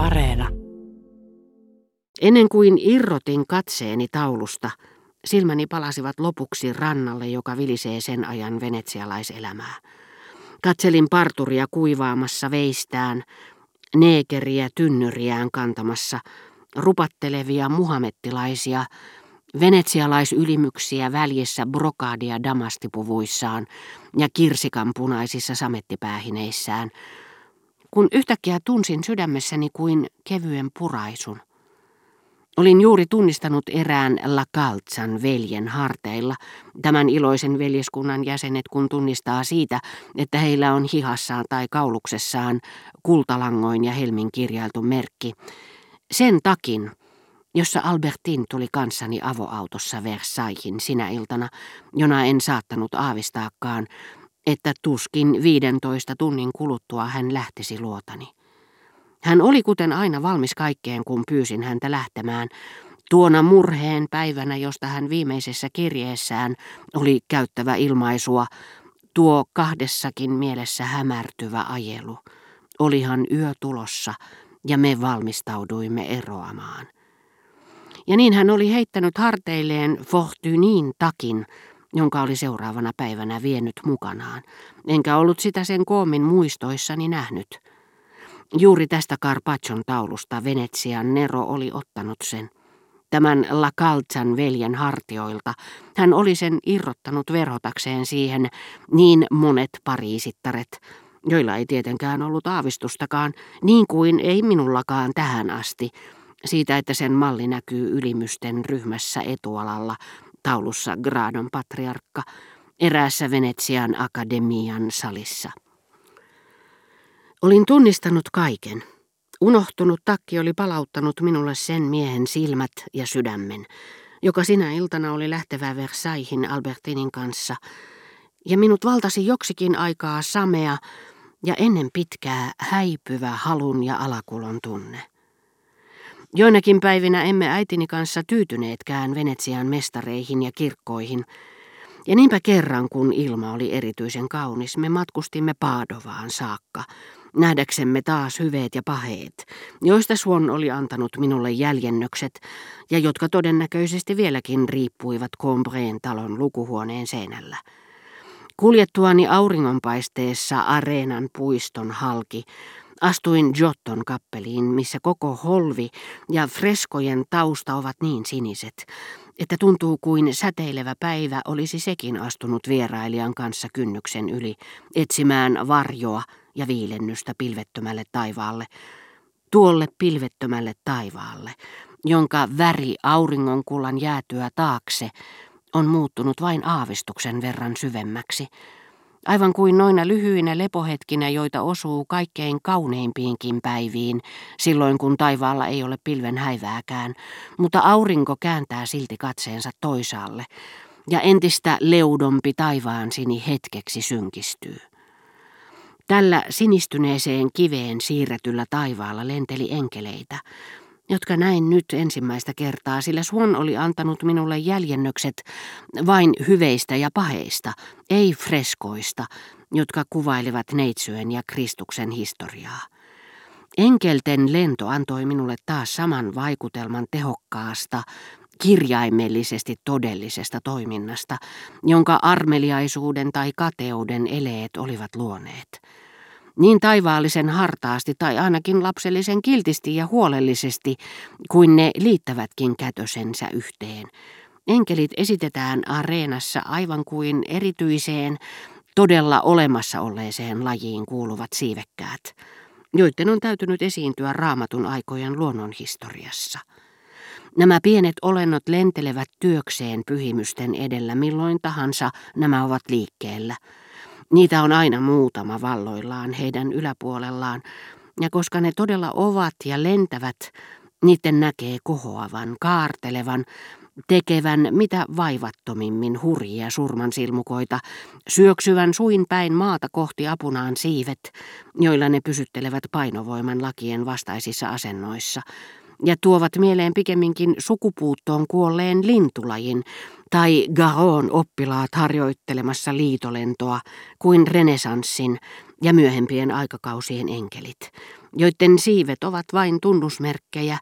Areena. Ennen kuin irrotin katseeni taulusta, silmäni palasivat lopuksi rannalle, joka vilisee sen ajan venetsialaiselämää. Katselin parturia kuivaamassa veistään, neekeriä tynnyriään kantamassa, rupattelevia muhamettilaisia, venetsialaisylimyksiä väljessä brokaadia damastipuvuissaan ja kirsikan punaisissa samettipäähineissään, kun yhtäkkiä tunsin sydämessäni kuin kevyen puraisun. Olin juuri tunnistanut erään Lakaltsan veljen harteilla, tämän iloisen veljeskunnan jäsenet kun tunnistaa siitä, että heillä on hihassaan tai kauluksessaan kultalangoin ja helmin kirjailtu merkki. Sen takin, jossa Albertin tuli kanssani avoautossa Versaillesin sinä iltana, jona en saattanut aavistaakaan, että tuskin 15 tunnin kuluttua hän lähtisi luotani. Hän oli kuten aina valmis kaikkeen, kun pyysin häntä lähtemään, tuona murheen päivänä, josta hän viimeisessä kirjeessään oli käyttävä ilmaisua, tuo kahdessakin mielessä hämärtyvä ajelu. Olihan yö tulossa, ja me valmistauduimme eroamaan. Ja niin hän oli heittänyt harteilleen Fortunin takin, jonka oli seuraavana päivänä vienyt mukanaan, enkä ollut sitä sen koomin muistoissani nähnyt. Juuri tästä Carpaccion taulusta Venetsian Nero oli ottanut sen. Tämän La Calzan veljen hartioilta hän oli sen irrottanut verhotakseen siihen niin monet pariisittaret, joilla ei tietenkään ollut aavistustakaan, niin kuin ei minullakaan tähän asti, siitä, että sen malli näkyy ylimysten ryhmässä etualalla, taulussa Gradon patriarkka, eräässä Venetsian akademian salissa. Olin tunnistanut kaiken. Unohtunut takki oli palauttanut minulle sen miehen silmät ja sydämen, joka sinä iltana oli lähtevä Versaillesin Albertinin kanssa, ja minut valtasi joksikin aikaa samea ja ennen pitkää häipyvä halun ja alakulon tunne. Joinakin päivinä emme äitini kanssa tyytyneetkään Venetsian mestareihin ja kirkkoihin, ja niinpä kerran, kun ilma oli erityisen kaunis, me matkustimme Paadovaan saakka, nähdäksemme taas hyveet ja paheet, joista Suon oli antanut minulle jäljennökset ja jotka todennäköisesti vieläkin riippuivat Combreen talon lukuhuoneen seinällä. Kuljettuani auringonpaisteessa areenan puiston halki, astuin Jotton kappeliin, missä koko holvi ja freskojen tausta ovat niin siniset, että tuntuu kuin säteilevä päivä olisi sekin astunut vierailijan kanssa kynnyksen yli, etsimään varjoa ja viilennystä pilvettömälle taivaalle, tuolle pilvettömälle taivaalle, jonka väri auringonkullan jäätyä taakse on muuttunut vain aavistuksen verran syvemmäksi, aivan kuin noina lyhyinä lepohetkinä, joita osuu kaikkein kauneimpiinkin päiviin, silloin kun taivaalla ei ole pilven häivääkään, mutta aurinko kääntää silti katseensa toisaalle, ja entistä leudompi taivaan sini hetkeksi synkistyy. Tällä sinistyneeseen kiveen siirretyllä taivaalla lenteli enkeleitä, jotka näin nyt ensimmäistä kertaa, sillä Suon oli antanut minulle jäljennökset vain hyveistä ja paheista, ei freskoista, jotka kuvailivat neitsyön ja Kristuksen historiaa. Enkelten lento antoi minulle taas saman vaikutelman tehokkaasta, kirjaimellisesti todellisesta toiminnasta, jonka armeliaisuuden tai kateuden eleet olivat luoneet. Niin taivaallisen hartaasti tai ainakin lapsellisen kiltisti ja huolellisesti, kuin ne liittävätkin kätösensä yhteen. Enkelit esitetään areenassa aivan kuin erityiseen, todella olemassa olleeseen lajiin kuuluvat siivekkäät, joiden on täytynyt esiintyä raamatun aikojen luonnonhistoriassa. Nämä pienet olennot lentelevät työkseen pyhimysten edellä milloin tahansa nämä ovat liikkeellä – Niitä on aina muutama valloillaan heidän yläpuolellaan, ja koska ne todella ovat ja lentävät, niiden näkee kohoavan, kaartelevan, tekevän mitä vaivattomimmin hurjia surmansilmukoita, syöksyvän suin päin maata kohti apunaan siivet, joilla ne pysyttelevät painovoiman lakien vastaisissa asennoissa, ja tuovat mieleen pikemminkin sukupuuttoon kuolleen lintulajin tai Garon oppilaat harjoittelemassa liitolentoa kuin renesanssin ja myöhempien aikakausien enkelit, joiden siivet ovat vain tunnusmerkkejä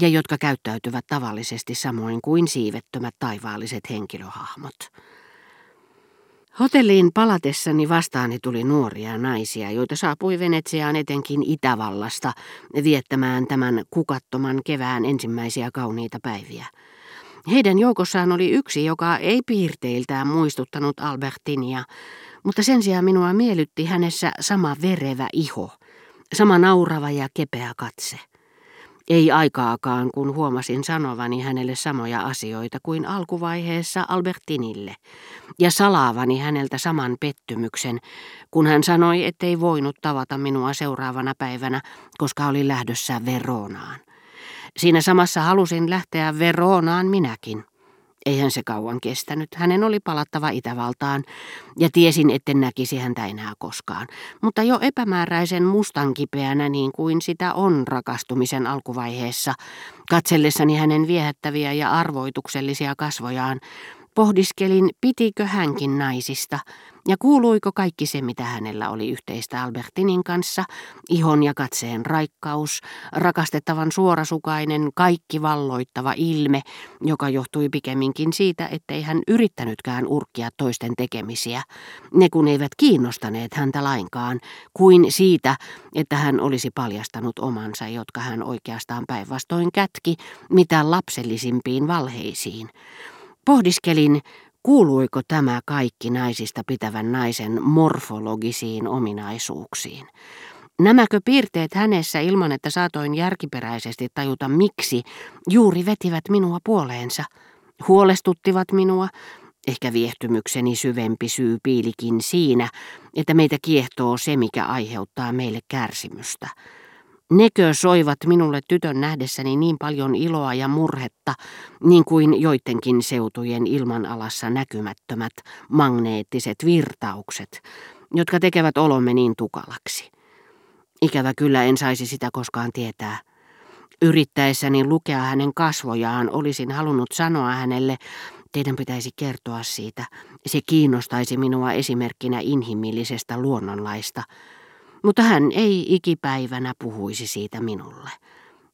ja jotka käyttäytyvät tavallisesti samoin kuin siivettömät taivaalliset henkilöhahmot. Hotelliin palatessani vastaani tuli nuoria naisia, joita saapui Venetsiaan etenkin Itävallasta viettämään tämän kukattoman kevään ensimmäisiä kauniita päiviä. Heidän joukossaan oli yksi, joka ei piirteiltään muistuttanut Albertinia, mutta sen sijaan minua miellytti hänessä sama verevä iho, sama naurava ja kepeä katse. Ei aikaakaan, kun huomasin sanovani hänelle samoja asioita kuin alkuvaiheessa Albertinille, ja salaavani häneltä saman pettymyksen, kun hän sanoi, ettei voinut tavata minua seuraavana päivänä, koska oli lähdössä Veronaan. Siinä samassa halusin lähteä Veronaan minäkin. Eihän se kauan kestänyt. Hänen oli palattava Itävaltaan, ja tiesin, etten näkisi häntä enää koskaan. Mutta jo epämääräisen mustan kipeänä niin kuin sitä on rakastumisen alkuvaiheessa, katsellessani hänen viehättäviä ja arvoituksellisia kasvojaan, Pohdiskelin, pitikö hänkin naisista, ja kuuluiko kaikki se, mitä hänellä oli yhteistä Albertinin kanssa, ihon ja katseen raikkaus, rakastettavan suorasukainen, kaikki valloittava ilme, joka johtui pikemminkin siitä, ettei hän yrittänytkään urkkia toisten tekemisiä, ne kun eivät kiinnostaneet häntä lainkaan, kuin siitä, että hän olisi paljastanut omansa, jotka hän oikeastaan päinvastoin kätki, mitä lapsellisimpiin valheisiin. Pohdiskelin, kuuluiko tämä kaikki naisista pitävän naisen morfologisiin ominaisuuksiin. Nämäkö piirteet hänessä ilman, että saatoin järkiperäisesti tajuta miksi, juuri vetivät minua puoleensa. Huolestuttivat minua, ehkä viehtymykseni syvempi syy piilikin siinä, että meitä kiehtoo se, mikä aiheuttaa meille kärsimystä. Nekö soivat minulle tytön nähdessäni niin paljon iloa ja murhetta, niin kuin joidenkin seutujen ilmanalassa näkymättömät magneettiset virtaukset, jotka tekevät olomme niin tukalaksi. Ikävä kyllä en saisi sitä koskaan tietää. Yrittäessäni lukea hänen kasvojaan olisin halunnut sanoa hänelle, teidän pitäisi kertoa siitä. Se kiinnostaisi minua esimerkkinä inhimillisestä luonnonlaista – mutta hän ei ikipäivänä puhuisi siitä minulle.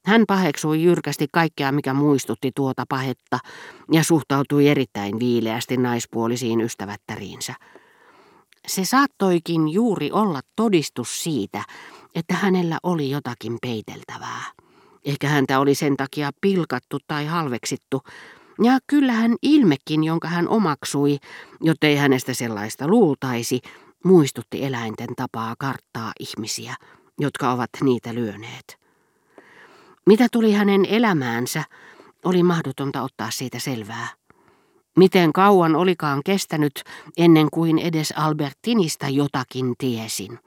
Hän paheksui jyrkästi kaikkea, mikä muistutti tuota pahetta, ja suhtautui erittäin viileästi naispuolisiin ystävättäriinsä. Se saattoikin juuri olla todistus siitä, että hänellä oli jotakin peiteltävää. Ehkä häntä oli sen takia pilkattu tai halveksittu, ja kyllähän ilmekin, jonka hän omaksui, jottei hänestä sellaista luultaisi, muistutti eläinten tapaa karttaa ihmisiä, jotka ovat niitä lyöneet. Mitä tuli hänen elämäänsä, oli mahdotonta ottaa siitä selvää. Miten kauan olikaan kestänyt ennen kuin edes Albertinista jotakin tiesin.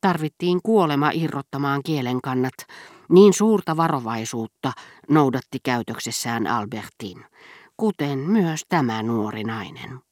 Tarvittiin kuolema irrottamaan kielen kannat, niin suurta varovaisuutta noudatti käytöksessään Albertin, kuten myös tämä nuori nainen.